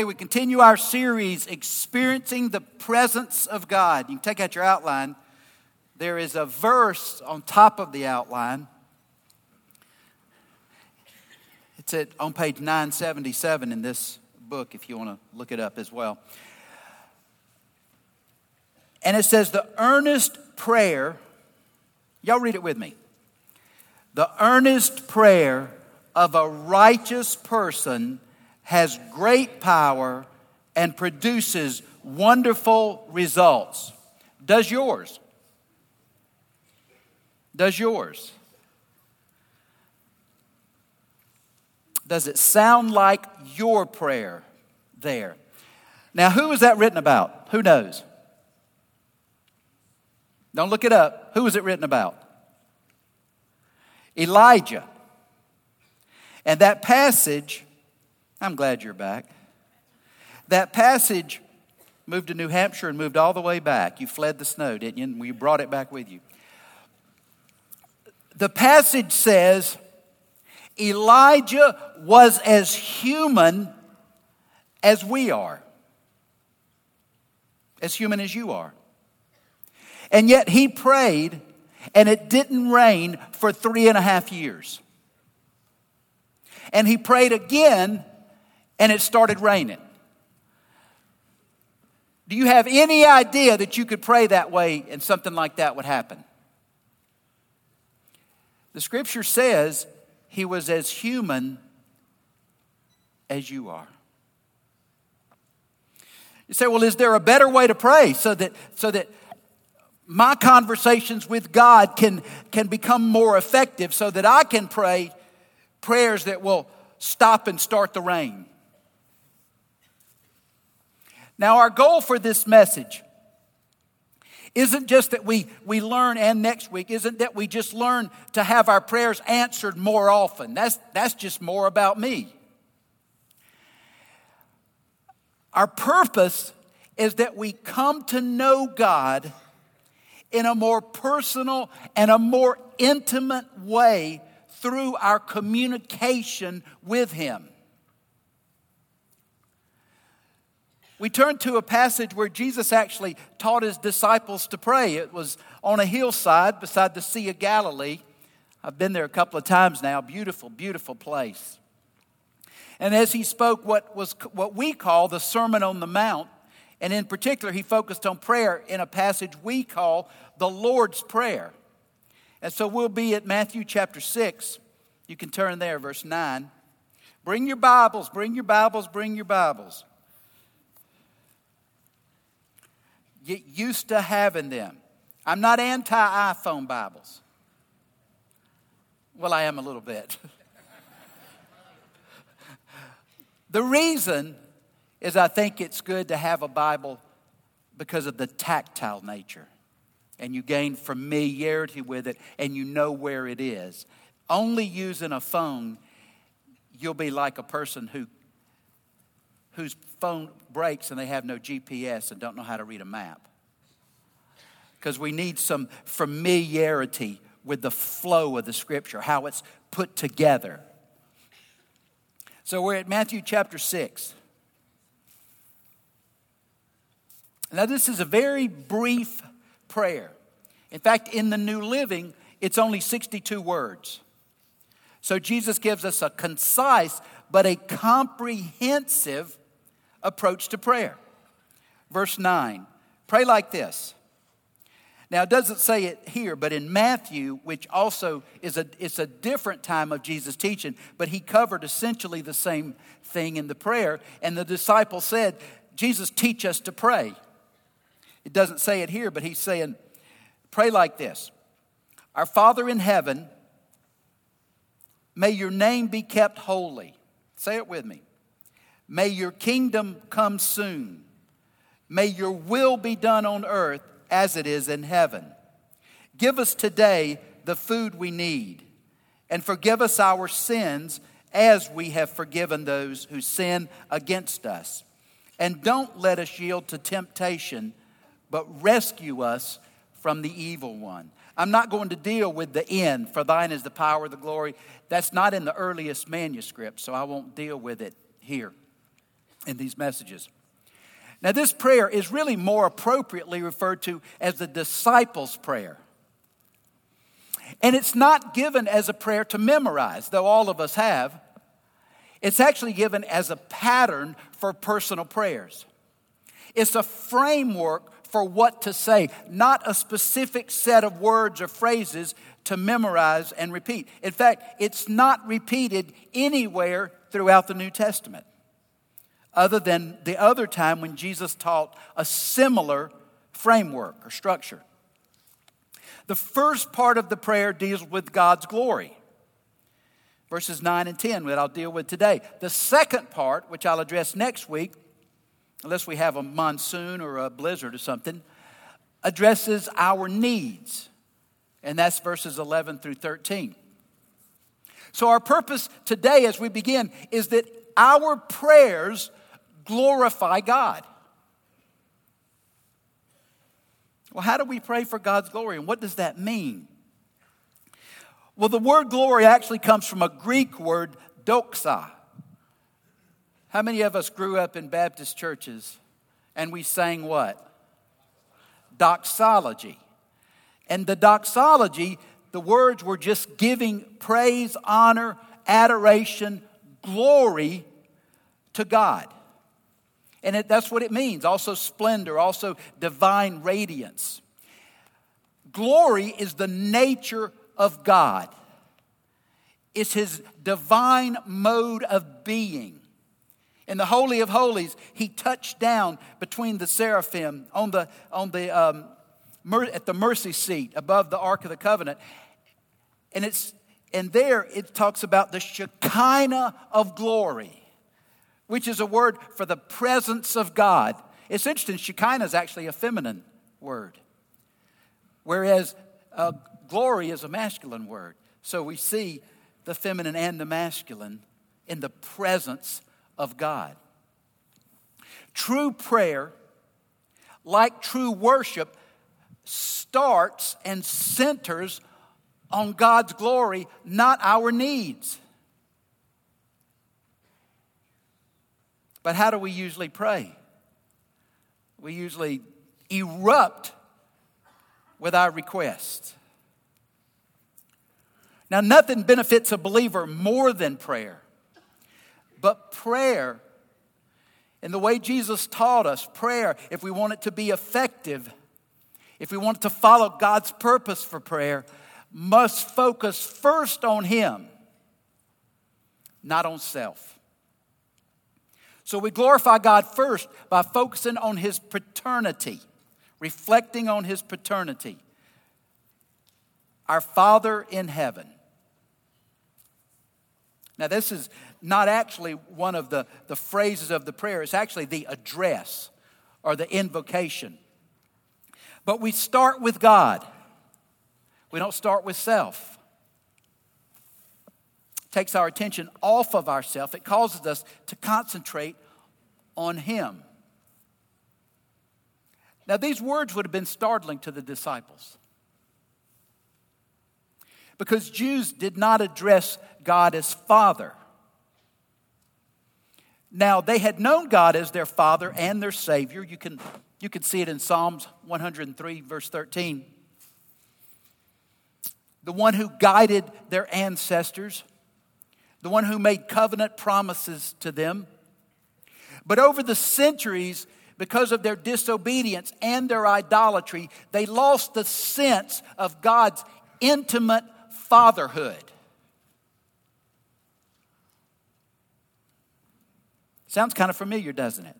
Hey, we continue our series, Experiencing the Presence of God. You can take out your outline. There is a verse on top of the outline. It's at, on page 977 in this book if you want to look it up as well. And it says, The earnest prayer, y'all read it with me. The earnest prayer of a righteous person has great power and produces wonderful results. Does yours? Does yours? Does it sound like your prayer there? Now, who was that written about? Who knows? Don't look it up. Who was it written about? Elijah. And that passage I'm glad you're back. That passage moved to New Hampshire and moved all the way back. You fled the snow, didn't you? And you brought it back with you. The passage says Elijah was as human as we are, as human as you are. And yet he prayed, and it didn't rain for three and a half years. And he prayed again, and it started raining. Do you have any idea that you could pray that way and something like that would happen? The scripture says he was as human as you are. You say, well, is there a better way to pray so that, so that my conversations with God can, can become more effective so that I can pray prayers that will stop and start the rain? Now, our goal for this message isn't just that we, we learn, and next week, isn't that we just learn to have our prayers answered more often. That's, that's just more about me. Our purpose is that we come to know God in a more personal and a more intimate way through our communication with Him. We turn to a passage where Jesus actually taught his disciples to pray. It was on a hillside beside the Sea of Galilee. I've been there a couple of times now. Beautiful, beautiful place. And as he spoke what was what we call the Sermon on the Mount, and in particular, he focused on prayer in a passage we call the Lord's Prayer. And so we'll be at Matthew chapter 6. You can turn there, verse 9. Bring your Bibles, bring your Bibles, bring your Bibles. Get used to having them. I'm not anti iPhone Bibles. Well, I am a little bit. the reason is I think it's good to have a Bible because of the tactile nature. And you gain familiarity with it and you know where it is. Only using a phone, you'll be like a person who whose phone breaks and they have no GPS and don't know how to read a map. Because we need some familiarity with the flow of the scripture, how it's put together. So we're at Matthew chapter 6. Now, this is a very brief prayer. In fact, in the New Living, it's only 62 words. So Jesus gives us a concise but a comprehensive approach to prayer. Verse 9 pray like this. Now, it doesn't say it here, but in Matthew, which also is a, it's a different time of Jesus' teaching, but he covered essentially the same thing in the prayer. And the disciple said, Jesus, teach us to pray. It doesn't say it here, but he's saying, pray like this Our Father in heaven, may your name be kept holy. Say it with me. May your kingdom come soon. May your will be done on earth as it is in heaven. Give us today the food we need, and forgive us our sins as we have forgiven those who sin against us. And don't let us yield to temptation, but rescue us from the evil one. I'm not going to deal with the end, for thine is the power, the glory. That's not in the earliest manuscript, so I won't deal with it here. In these messages. Now, this prayer is really more appropriately referred to as the disciples' prayer. And it's not given as a prayer to memorize, though all of us have. It's actually given as a pattern for personal prayers. It's a framework for what to say, not a specific set of words or phrases to memorize and repeat. In fact, it's not repeated anywhere throughout the New Testament, other than the other time when Jesus taught a similar framework or structure. The first part of the prayer deals with God's glory. Verses 9 and 10 that I'll deal with today. The second part, which I'll address next week, unless we have a monsoon or a blizzard or something, addresses our needs. And that's verses 11 through 13. So, our purpose today as we begin is that our prayers glorify God. Well, how do we pray for God's glory and what does that mean? Well, the word glory actually comes from a Greek word, doxa. How many of us grew up in Baptist churches and we sang what? Doxology. And the doxology, the words were just giving praise, honor, adoration, glory to God. And it, that's what it means also splendor, also divine radiance. Glory is the nature of God, it's His divine mode of being. In the Holy of Holies, He touched down between the seraphim on the, on the, um, at the mercy seat above the Ark of the Covenant. And, it's, and there it talks about the Shekinah of glory which is a word for the presence of God. It's interesting, Shekinah is actually a feminine word, whereas uh, glory is a masculine word. So we see the feminine and the masculine in the presence of God. True prayer, like true worship, starts and centers on God's glory, not our needs. But how do we usually pray? We usually erupt with our requests. Now, nothing benefits a believer more than prayer. But prayer, in the way Jesus taught us, prayer, if we want it to be effective, if we want it to follow God's purpose for prayer, must focus first on Him, not on self. So we glorify God first by focusing on His paternity, reflecting on His paternity. Our Father in heaven. Now, this is not actually one of the, the phrases of the prayer, it's actually the address or the invocation. But we start with God, we don't start with self takes our attention off of ourselves. It causes us to concentrate on Him. Now, these words would have been startling to the disciples because Jews did not address God as Father. Now, they had known God as their Father and their Savior. You can, you can see it in Psalms 103, verse 13. The one who guided their ancestors the one who made covenant promises to them. But over the centuries, because of their disobedience and their idolatry, they lost the sense of God's intimate fatherhood. Sounds kind of familiar, doesn't it?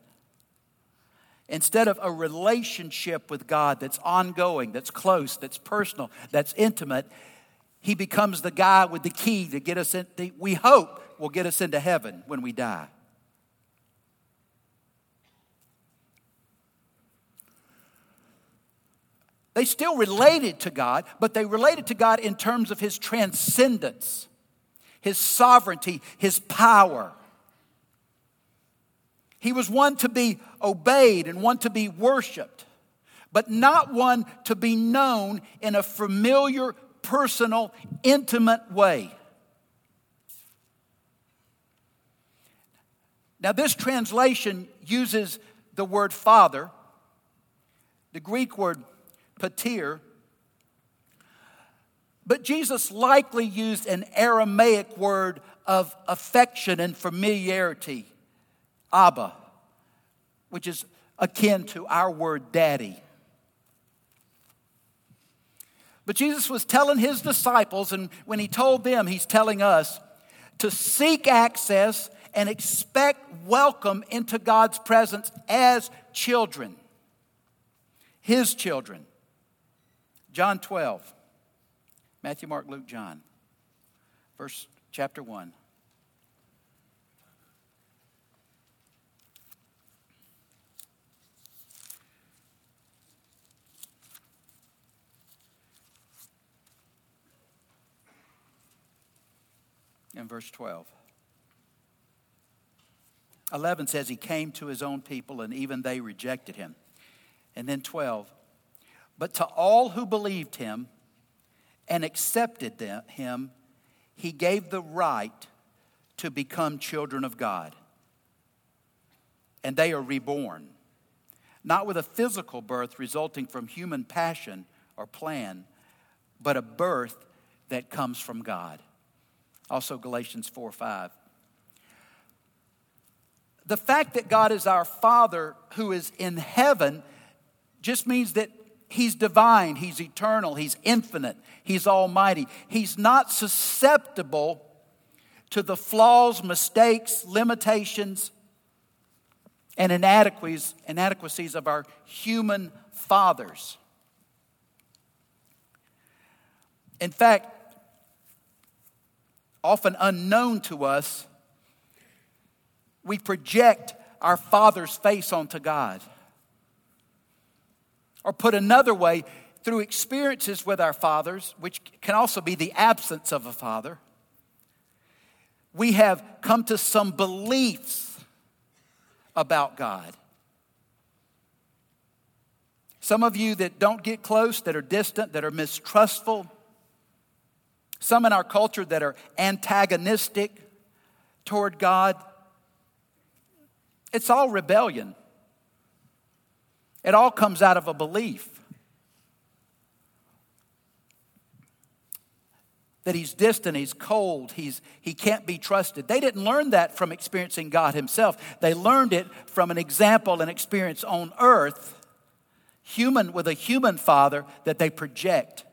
Instead of a relationship with God that's ongoing, that's close, that's personal, that's intimate, he becomes the guy with the key to get us in, we hope will get us into heaven when we die. They still related to God, but they related to God in terms of His transcendence, His sovereignty, His power. He was one to be obeyed and one to be worshiped, but not one to be known in a familiar personal, intimate way. Now, this translation uses the word father, the Greek word pater, but Jesus likely used an Aramaic word of affection and familiarity, Abba, which is akin to our word daddy. But Jesus was telling his disciples, and when he told them, he's telling us to seek access and expect welcome into God's presence as children, his children. John 12, Matthew, Mark, Luke, John, verse chapter 1. In verse 12. 11 says he came to his own people and even they rejected him. And then 12, but to all who believed him and accepted them, him, he gave the right to become children of God. And they are reborn, not with a physical birth resulting from human passion or plan, but a birth that comes from God. Also, Galatians 4 5. The fact that God is our Father who is in heaven just means that He's divine, He's eternal, He's infinite, He's almighty. He's not susceptible to the flaws, mistakes, limitations, and inadequacies, inadequacies of our human fathers. In fact, often unknown to us, we project our Father's face onto God. Or put another way, through experiences with our fathers, which can also be the absence of a father, we have come to some beliefs about God. Some of you that don't get close, that are distant, that are mistrustful, some in our culture that are antagonistic toward God. It's all rebellion. It all comes out of a belief that he's distant, he's cold, he's, he can't be trusted. They didn't learn that from experiencing God himself. They learned it from an example and experience on earth, human with a human father that they project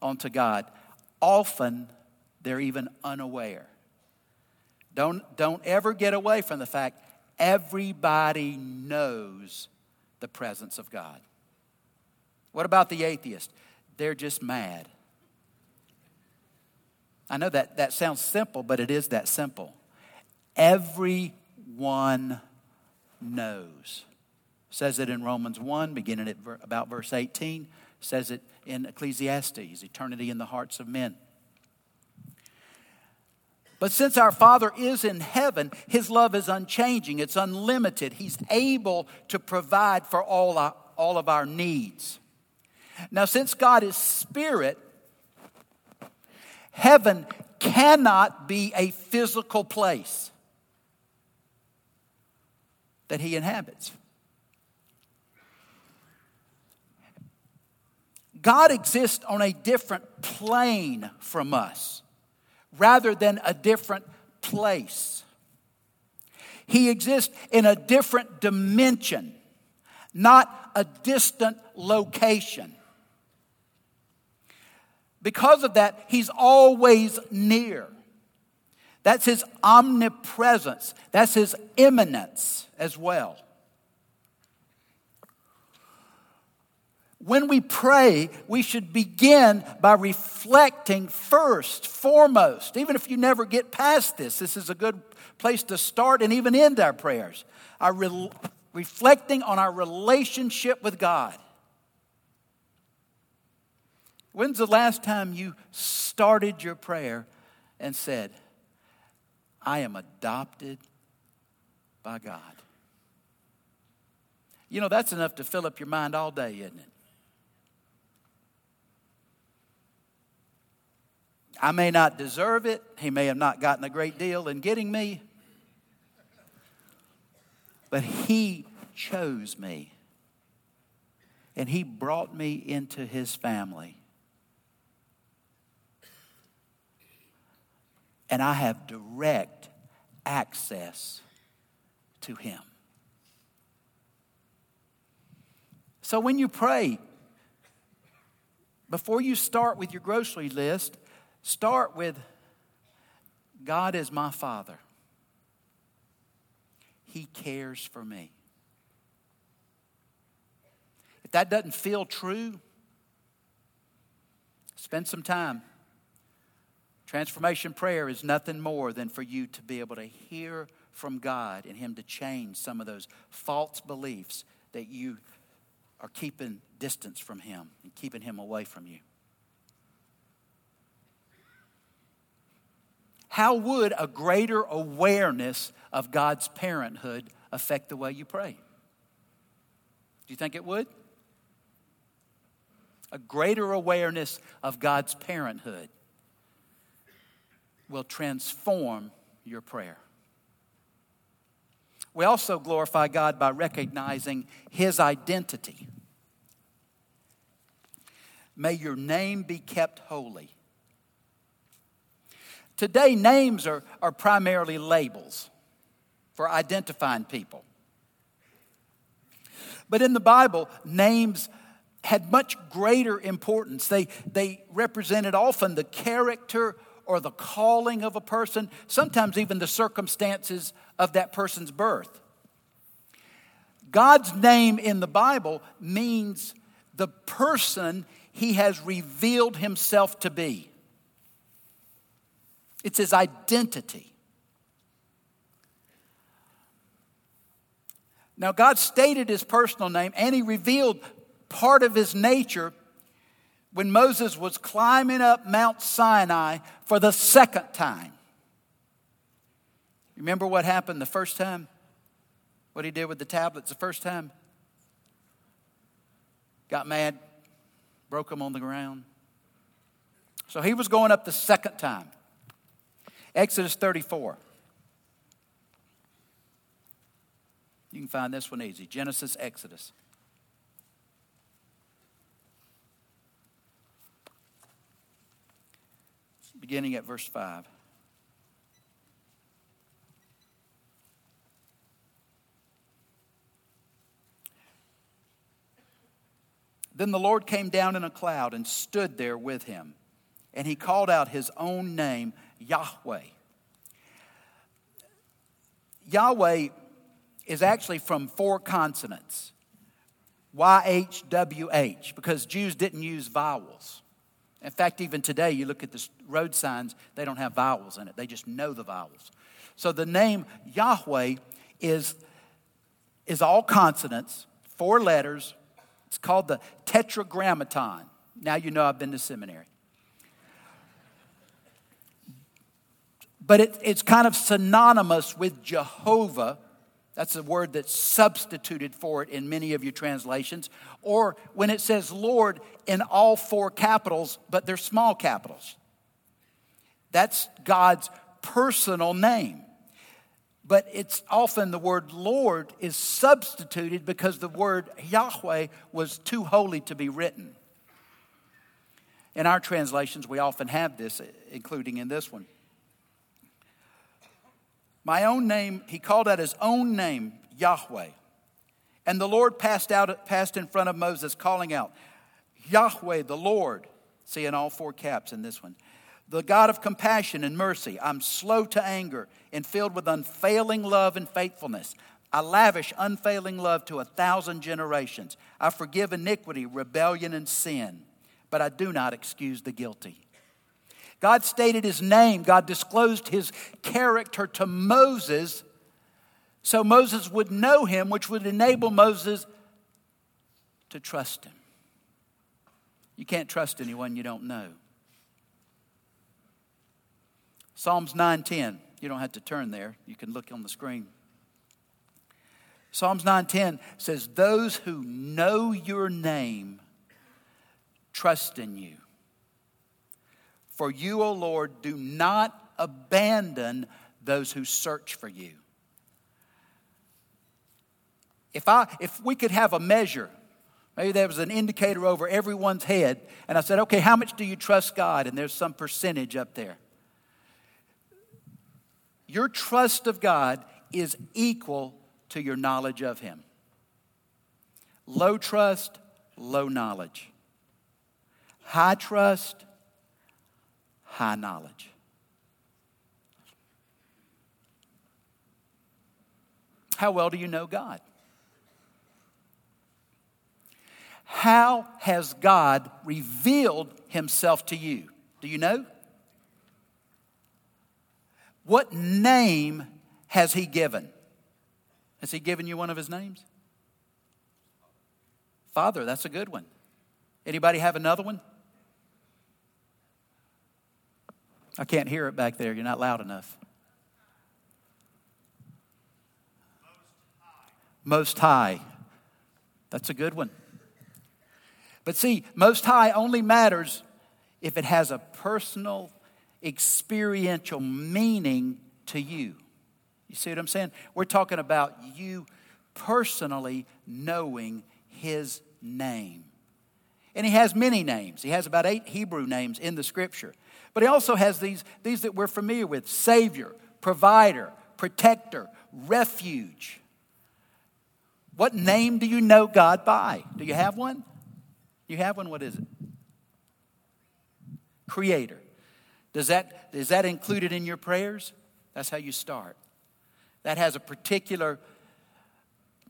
onto God. Often they're even unaware. Don't, don't ever get away from the fact everybody knows the presence of God. What about the atheist? They're just mad. I know that, that sounds simple, but it is that simple. Everyone knows. Says it in Romans 1, beginning at ver- about verse 18. Says it in Ecclesiastes, eternity in the hearts of men. But since our Father is in heaven, His love is unchanging, it's unlimited. He's able to provide for all, our, all of our needs. Now, since God is spirit, heaven cannot be a physical place that He inhabits. God exists on a different plane from us rather than a different place. He exists in a different dimension, not a distant location. Because of that, he's always near. That's his omnipresence, that's his immanence as well. When we pray, we should begin by reflecting first, foremost. Even if you never get past this, this is a good place to start and even end our prayers. Our re- reflecting on our relationship with God. When's the last time you started your prayer and said, I am adopted by God? You know, that's enough to fill up your mind all day, isn't it? I may not deserve it. He may have not gotten a great deal in getting me. But He chose me. And He brought me into His family. And I have direct access to Him. So when you pray, before you start with your grocery list, start with God is my Father. He cares for me. If that doesn't feel true, spend some time. Transformation prayer is nothing more than for you to be able to hear from God and Him to change some of those false beliefs that you are keeping distance from Him and keeping Him away from you. How would a greater awareness of God's parenthood affect the way you pray? Do you think it would? A greater awareness of God's parenthood will transform your prayer. We also glorify God by recognizing His identity. May your name be kept holy. Today, names are, are primarily labels for identifying people. But in the Bible, names had much greater importance. They, they represented often the character or the calling of a person, sometimes even the circumstances of that person's birth. God's name in the Bible means the person he has revealed himself to be. It's his identity. Now, God stated his personal name and he revealed part of his nature when Moses was climbing up Mount Sinai for the second time. Remember what happened the first time? What he did with the tablets the first time? Got mad, broke them on the ground. So he was going up the second time. Exodus 34. You can find this one easy Genesis, Exodus. Beginning at verse 5. Then the Lord came down in a cloud and stood there with him. And he called out his own name, Yahweh. Yahweh is actually from four consonants YHWH, because Jews didn't use vowels. In fact, even today, you look at the road signs, they don't have vowels in it, they just know the vowels. So the name Yahweh is, is all consonants, four letters. It's called the Tetragrammaton. Now you know I've been to seminary. But it, it's kind of synonymous with Jehovah. That's a word that's substituted for it in many of your translations. Or when it says Lord in all four capitals, but they're small capitals. That's God's personal name. But it's often the word Lord is substituted because the word Yahweh was too holy to be written. In our translations, we often have this, including in this one. My own name, he called out his own name, Yahweh. And the Lord passed out, passed in front of Moses, calling out, Yahweh, the Lord. See in all four caps in this one. The God of compassion and mercy. I'm slow to anger and filled with unfailing love and faithfulness. I lavish unfailing love to a thousand generations. I forgive iniquity, rebellion, and sin, but I do not excuse the guilty. God stated his name, God disclosed his character to Moses so Moses would know him, which would enable Moses to trust him. You can't trust anyone you don't know. Psalms 9:10. You don't have to turn there. You can look on the screen. Psalms 9:10 says, "Those who know your name trust in you." For you, O Lord, do not abandon those who search for you. If, I, if we could have a measure, maybe there was an indicator over everyone's head, and I said, okay, how much do you trust God? And there's some percentage up there. Your trust of God is equal to your knowledge of Him. Low trust, low knowledge. High trust, high knowledge. How well do you know God? How has God revealed himself to you? Do you know? What name has he given? Has he given you one of his names? Father, that's a good one. Anybody have another one? I can't hear it back there. You're not loud enough. Most High. That's a good one. But see, Most High only matters if it has a personal, experiential meaning to you. You see what I'm saying? We're talking about you personally knowing His name. And He has many names. He has about eight Hebrew names in the scripture. But He also has these, these that we're familiar with Savior, Provider, Protector, Refuge. What name do you know God by? Do you have one? You have one? What is it? Creator. Does that, is that included in your prayers? That's how you start. That has a particular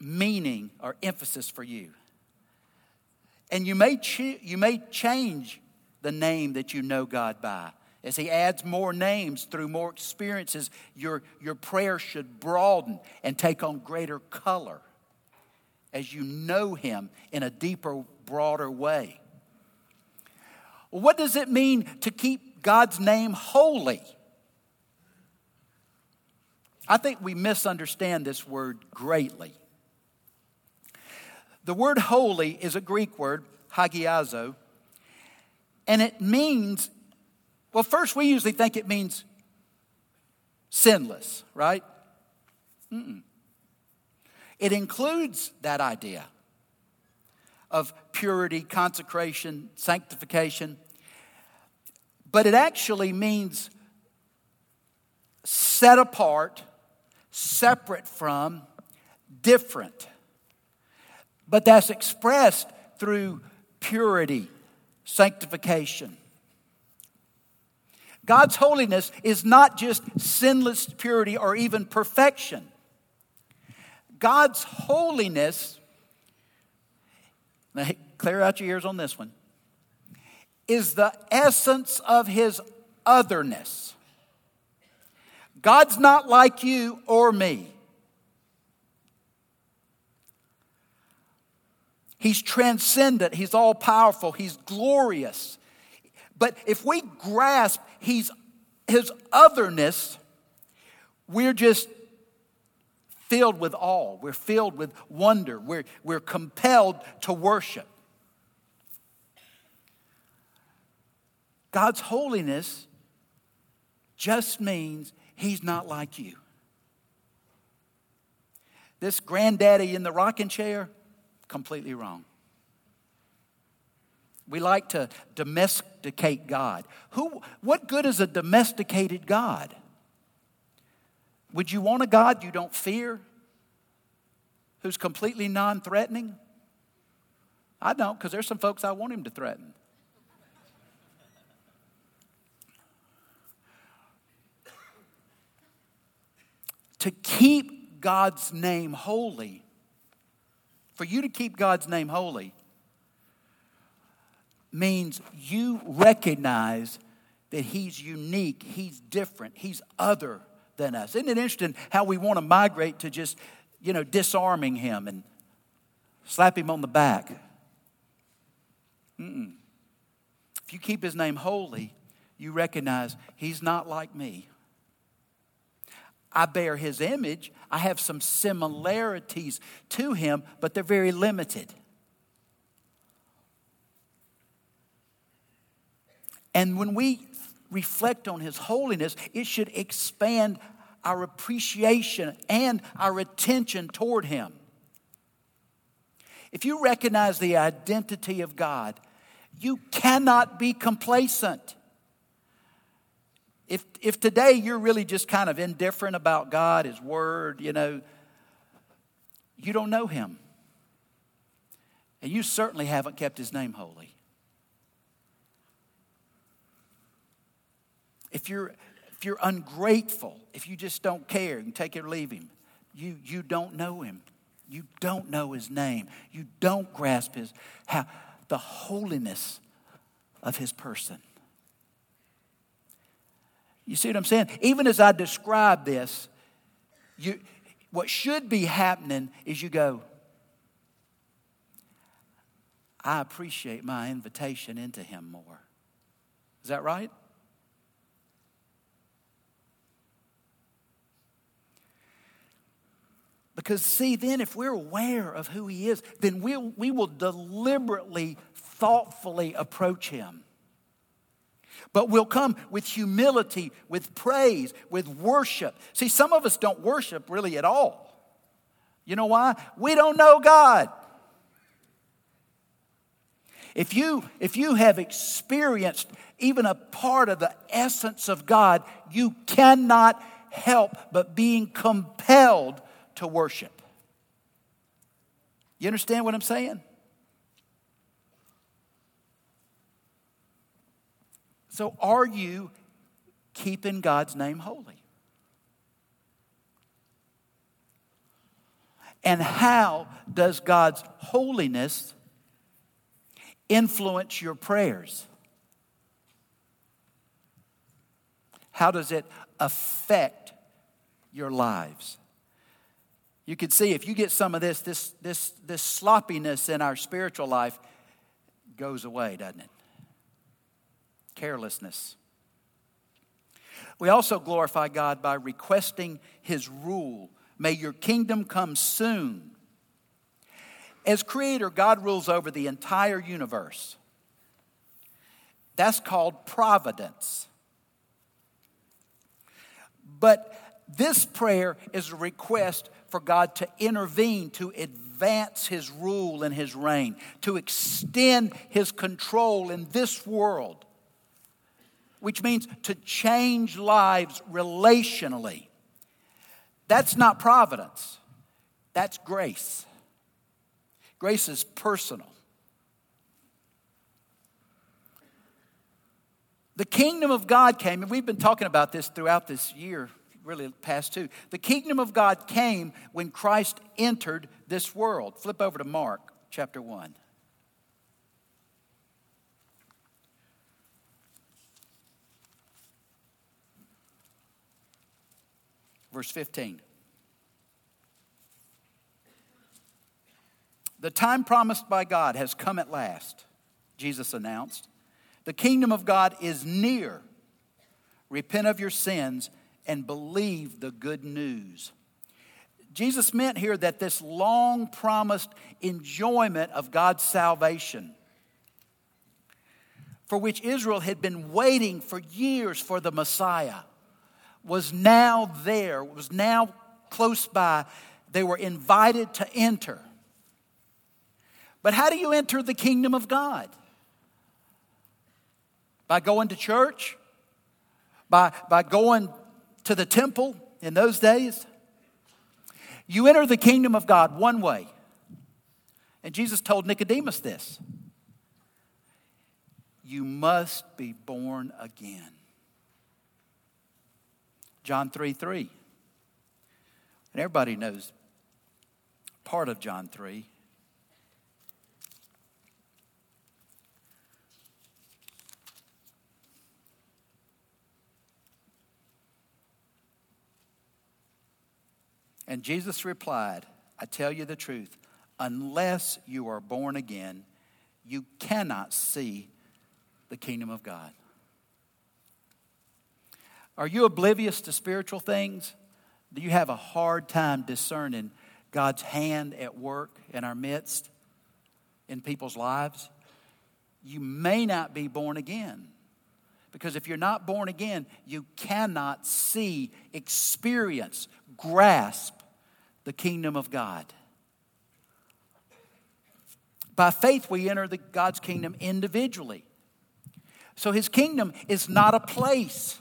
meaning or emphasis for you. And you may, ch- you may change the name that you know God by. As He adds more names through more experiences, your, your prayer should broaden and take on greater color as you know Him in a deeper, broader way. What does it mean to keep God's name holy? I think we misunderstand this word greatly. The word holy is a Greek word, hagiazo, and it means, well, first we usually think it means sinless, right? Mm-mm. It includes that idea of purity, consecration, sanctification, but it actually means set apart, separate from, different. But that's expressed through purity, sanctification. God's holiness is not just sinless purity or even perfection. God's holiness, now clear out your ears on this one, is the essence of his otherness. God's not like you or me. He's transcendent, He's all powerful, He's glorious. But if we grasp he's, His otherness, we're just filled with awe. We're filled with wonder. We're, we're compelled to worship. God's holiness just means He's not like you. This granddaddy in the rocking chair, completely wrong. We like to domesticate God. Who, what good is a domesticated God? Would you want a God you don't fear? Who's completely non threatening? I don't, because there's some folks I want him to threaten. to keep God's name holy, for you to keep God's name holy, means you recognize that He's unique, He's different, He's other than us. Isn't it interesting how we want to migrate to just, you know, disarming him and slap him on the back? Mm-mm. If you keep his name holy, you recognize he's not like me. I bear his image. I have some similarities to him, but they're very limited. And when we reflect on His holiness, it should expand our appreciation and our attention toward Him. if you recognize the identity of God, you cannot be complacent. If, if today you're really just kind of indifferent about God, His Word, you know, you don't know Him. And you certainly haven't kept His name holy. If you're, if you're ungrateful, if you just don't care, and take it or leave Him, you, you don't know Him. You don't know His name. You don't grasp His, how, the holiness of His person. You see what I'm saying? Even as I describe this, you, what should be happening is you go, I appreciate my invitation into Him more. Is that right? Because, see, then if we're aware of who He is, then we'll, we will deliberately, thoughtfully approach Him. But we'll come with humility, with praise, with worship. See, some of us don't worship really at all. You know why? We don't know God. If you, if you have experienced even a part of the essence of God, you cannot help but being compelled to worship. You understand what I'm saying? So, are you keeping God's name holy? And how does God's holiness influence your prayers? How does it affect your lives? You can see if you get some of this, this, this, this sloppiness in our spiritual life goes away, doesn't it? Carelessness. We also glorify God by requesting His rule. May your kingdom come soon. As creator, God rules over the entire universe. That's called providence. But this prayer is a request for God to intervene, to advance His rule and His reign, to extend His control in this world which means to change lives relationally. That's not providence, that's grace. Grace is personal. The kingdom of God came, and we've been talking about this throughout this year, really past two. The kingdom of God came when Christ entered this world. Flip over to Mark chapter 1. Verse 15. The time promised by God has come at last, Jesus announced. The kingdom of God is near. Repent of your sins and believe the good news. Jesus meant here that this long promised enjoyment of God's salvation, for which Israel had been waiting for years for the Messiah, was now there, was now close by. They were invited to enter. But how do you enter the kingdom of God? By going to church? By, by going to the temple in those days? You enter the kingdom of God one way. And Jesus told Nicodemus this you must be born again. John 3 3. And everybody knows part of John 3. And Jesus replied, I tell you the truth, unless you are born again, you cannot see the kingdom of God. Are you oblivious to spiritual things? Do you have a hard time discerning God's hand at work in our midst, in people's lives? You may not be born again. Because if you're not born again, you cannot see, experience, grasp the kingdom of God. By faith, we enter the, God's kingdom individually. So his kingdom is not a place,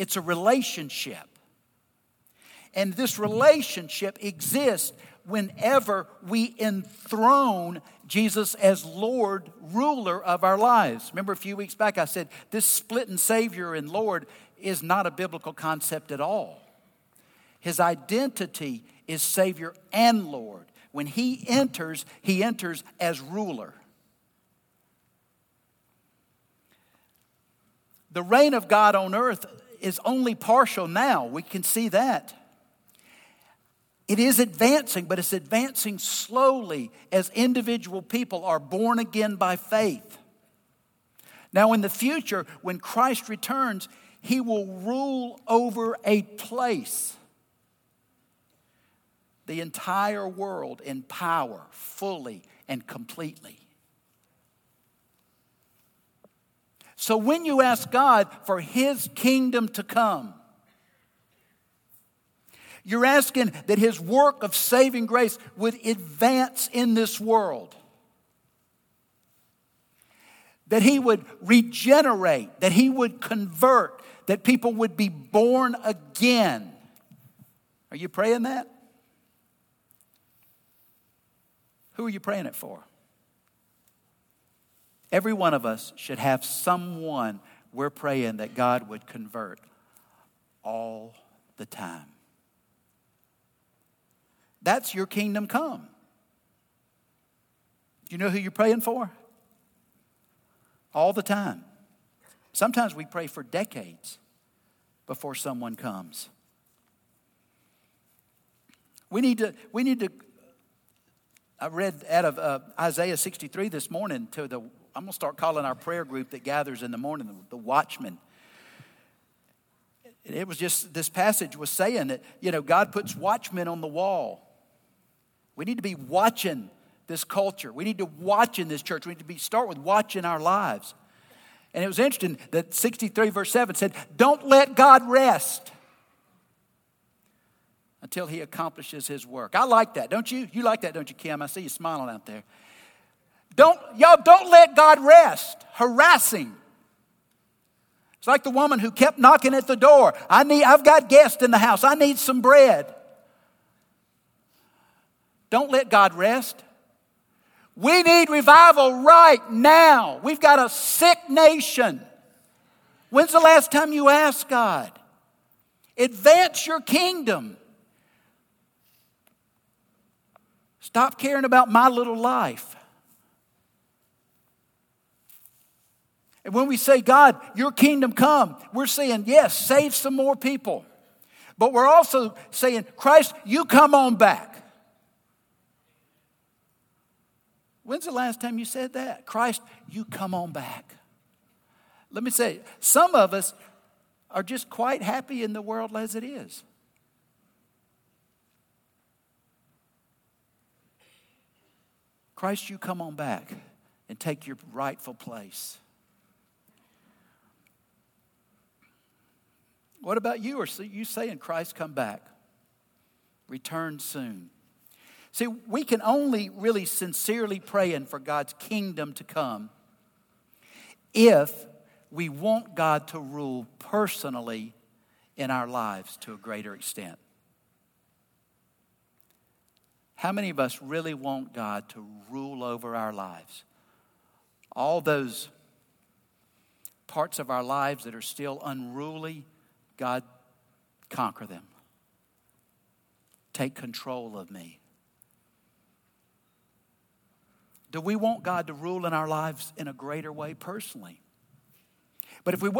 it's a relationship. And this relationship exists whenever we enthrone Jesus as Lord, ruler of our lives. Remember a few weeks back I said this split splitting Savior and Lord is not a biblical concept at all. His identity is Savior and Lord. When he enters, he enters as ruler. The reign of God on earth is only partial now. We can see that. It is advancing, but it's advancing slowly as individual people are born again by faith. Now, in the future, when Christ returns, he will rule over a place, the entire world in power, fully and completely. So, when you ask God for his kingdom to come, you're asking that his work of saving grace would advance in this world. That he would regenerate, that he would convert, that people would be born again. Are you praying that? Who are you praying it for? Every one of us should have someone we're praying that God would convert all the time. That's your kingdom come. You know who you're praying for? All the time. Sometimes we pray for decades before someone comes. We need to, we need to, I read out of uh, Isaiah 63 this morning to the, I'm going to start calling our prayer group that gathers in the morning the, the watchmen. It was just, this passage was saying that, you know, God puts watchmen on the wall we need to be watching this culture. We need to watch in this church. We need to be, start with watching our lives. And it was interesting that 63 verse 7 said, Don't let God rest until he accomplishes his work. I like that, don't you? You like that, don't you, Kim? I see you smiling out there. Don't, y'all, don't let God rest. Harassing. It's like the woman who kept knocking at the door. I need, I've got guests in the house. I need some bread. Don't let God rest. We need revival right now. We've got a sick nation. When's the last time you asked God? Advance your kingdom. Stop caring about my little life. And when we say, God, your kingdom come, we're saying, yes, save some more people. But we're also saying, Christ, you come on back. When's the last time you said that? Christ, you come on back. Let me say, some of us are just quite happy in the world as it is. Christ, you come on back and take your rightful place. What about you? Are you saying, Christ, come back? Return soon. See, we can only really sincerely pray for God's kingdom to come if we want God to rule personally in our lives to a greater extent. How many of us really want God to rule over our lives? All those parts of our lives that are still unruly, God, conquer them. Take control of me. Do we want God to rule in our lives in a greater way personally? But if we,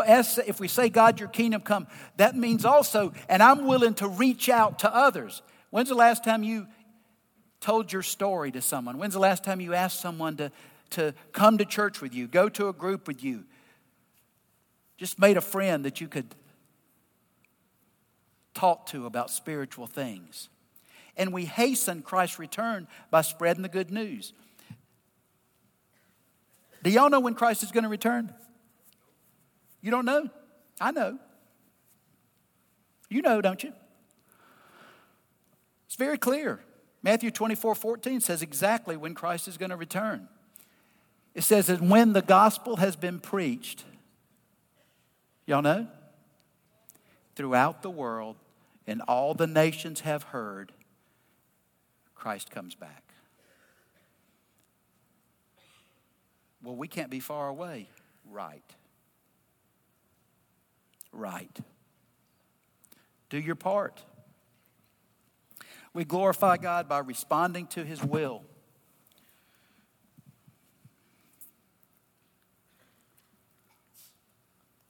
if we say, God, your kingdom come, that means also, and I'm willing to reach out to others. When's the last time you told your story to someone? When's the last time you asked someone to, to come to church with you, go to a group with you? Just made a friend that you could talk to about spiritual things. And we hasten Christ's return by spreading the good news. Do y'all know when Christ is going to return? You don't know? I know. You know, don't you? It's very clear. Matthew 24 14 says exactly when Christ is going to return. It says that when the gospel has been preached, y'all know? Throughout the world, and all the nations have heard, Christ comes back. Well, we can't be far away. Right. Right. Do your part. We glorify God by responding to His will.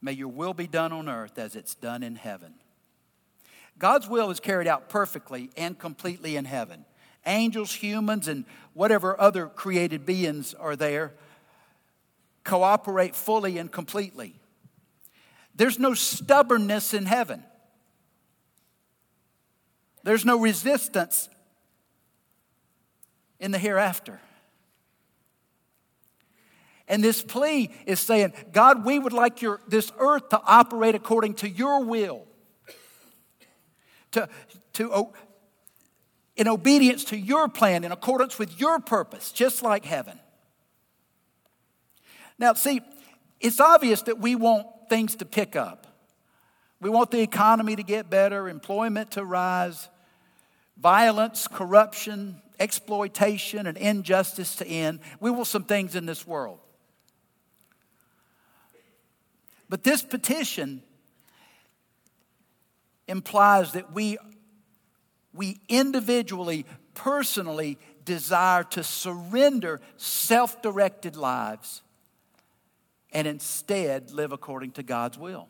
May your will be done on earth as it's done in heaven. God's will is carried out perfectly and completely in heaven. Angels, humans, and whatever other created beings are there cooperate fully and completely. There's no stubbornness in heaven. There's no resistance in the hereafter. And this plea is saying, God, we would like your, this earth to operate according to your will, to, to, in obedience to your plan, in accordance with your purpose, just like heaven. Now, see, it's obvious that we want things to pick up. We want the economy to get better, employment to rise, violence, corruption, exploitation, and injustice to end. We want some things in this world. But this petition implies that we, we individually, personally desire to surrender self directed lives and instead live according to God's will.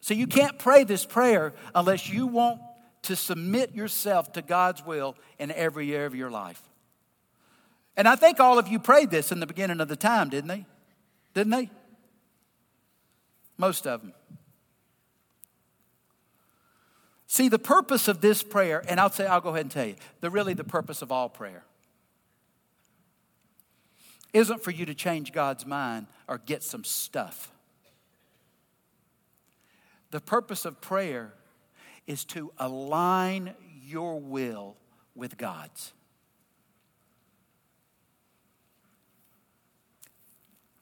So you can't pray this prayer unless you want to submit yourself to God's will in every area of your life. And I think all of you prayed this in the beginning of the time, didn't they? Didn't they? Most of them. See, the purpose of this prayer, and I'll say, I'll go ahead and tell you, the really the purpose of all prayer isn't for you to change God's mind or get some stuff. The purpose of prayer is to align your will with God's.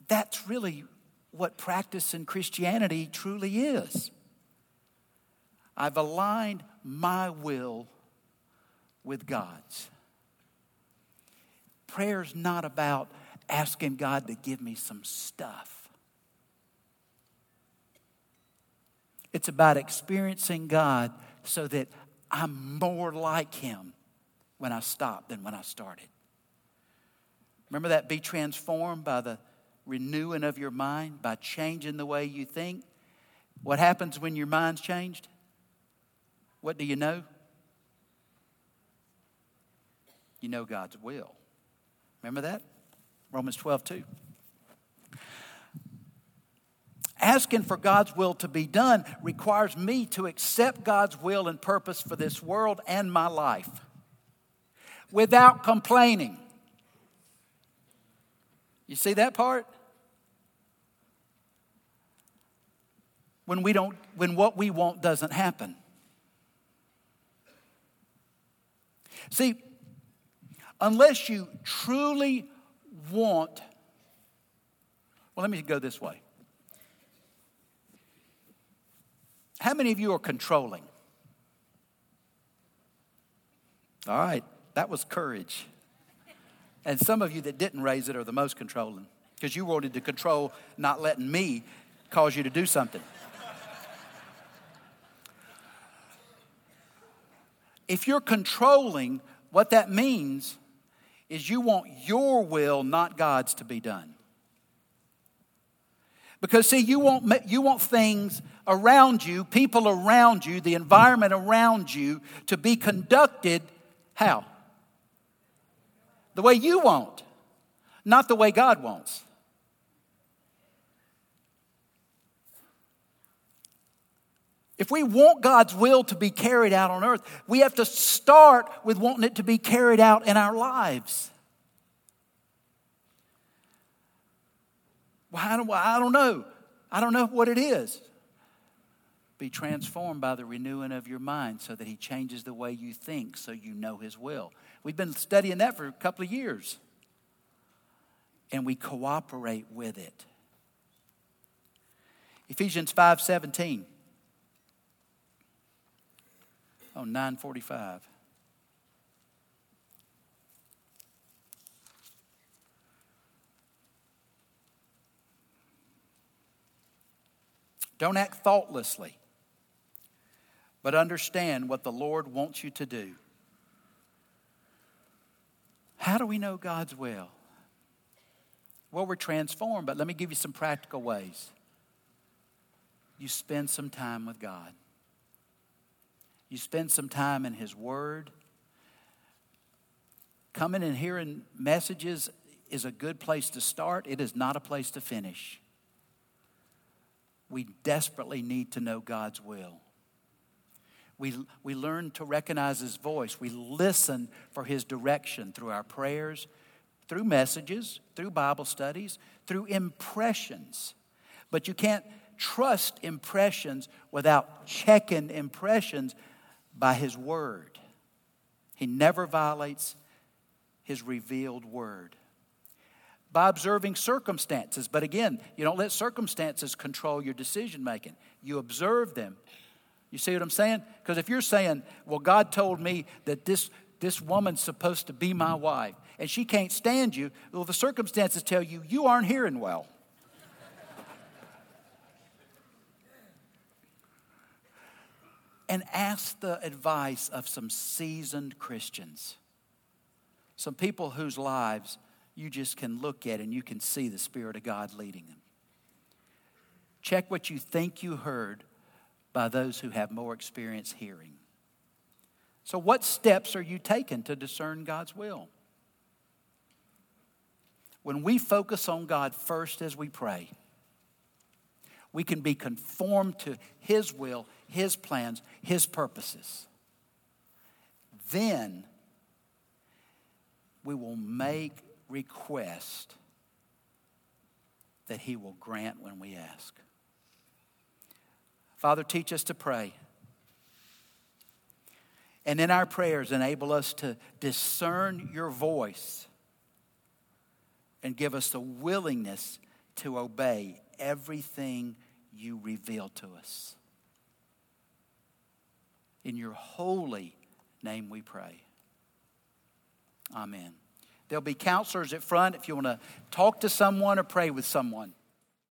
That's really what practice in Christianity truly is. I've aligned my will with God's. Prayer's not about asking God to give me some stuff. It's about experiencing God so that I'm more like Him when I stop than when I started. Remember that be transformed by the renewing of your mind, by changing the way you think? What happens when your mind's changed? What do you know? You know God's will. Remember that? Romans 12, 2. Asking for God's will to be done requires me to accept God's will and purpose for this world and my life without complaining. You see that part? When we don't when what we want doesn't happen. See, unless you truly want, well, let me go this way. How many of you are controlling? All right, that was courage. And some of you that didn't raise it are the most controlling because you wanted to control not letting me cause you to do something. If you're controlling, what that means is you want your will, not God's, to be done. Because, see, you want, you want things around you, people around you, the environment around you to be conducted how? The way you want, not the way God wants. If we want God's will to be carried out on earth, we have to start with wanting it to be carried out in our lives. Well, I don't, I don't know. I don't know what it is. Be transformed by the renewing of your mind so that He changes the way you think so you know His will. We've been studying that for a couple of years. And we cooperate with it. Ephesians 5 17. Oh, 945. Don't act thoughtlessly, but understand what the Lord wants you to do. How do we know God's will? Well, we're transformed, but let me give you some practical ways. You spend some time with God. You spend some time in His Word. Coming and hearing messages is a good place to start, it is not a place to finish we desperately need to know God's will. We, we learn to recognize His voice. We listen for His direction through our prayers, through messages, through Bible studies, through impressions. But you can't trust impressions without checking impressions by His Word. He never violates His revealed Word by observing circumstances. But again, you don't let circumstances control your decision making. You observe them. You see what I'm saying? Because if you're saying, well, God told me that this, this woman's supposed to be my wife, and she can't stand you, well, the circumstances tell you you aren't hearing well. And ask the advice of some seasoned Christians, some people whose lives you just can look at and you can see the Spirit of God leading them. Check what you think you heard by those who have more experience hearing. So, what steps are you taking to discern God's will? When we focus on God first as we pray, we can be conformed to His will, His plans, His purposes. Then we will make request that He will grant when we ask. Father, teach us to pray. And in our prayers, enable us to discern your voice and give us the willingness to obey everything you reveal to us. In your holy name we pray. Amen. There'll be counselors at front if you want to talk to someone or pray with someone.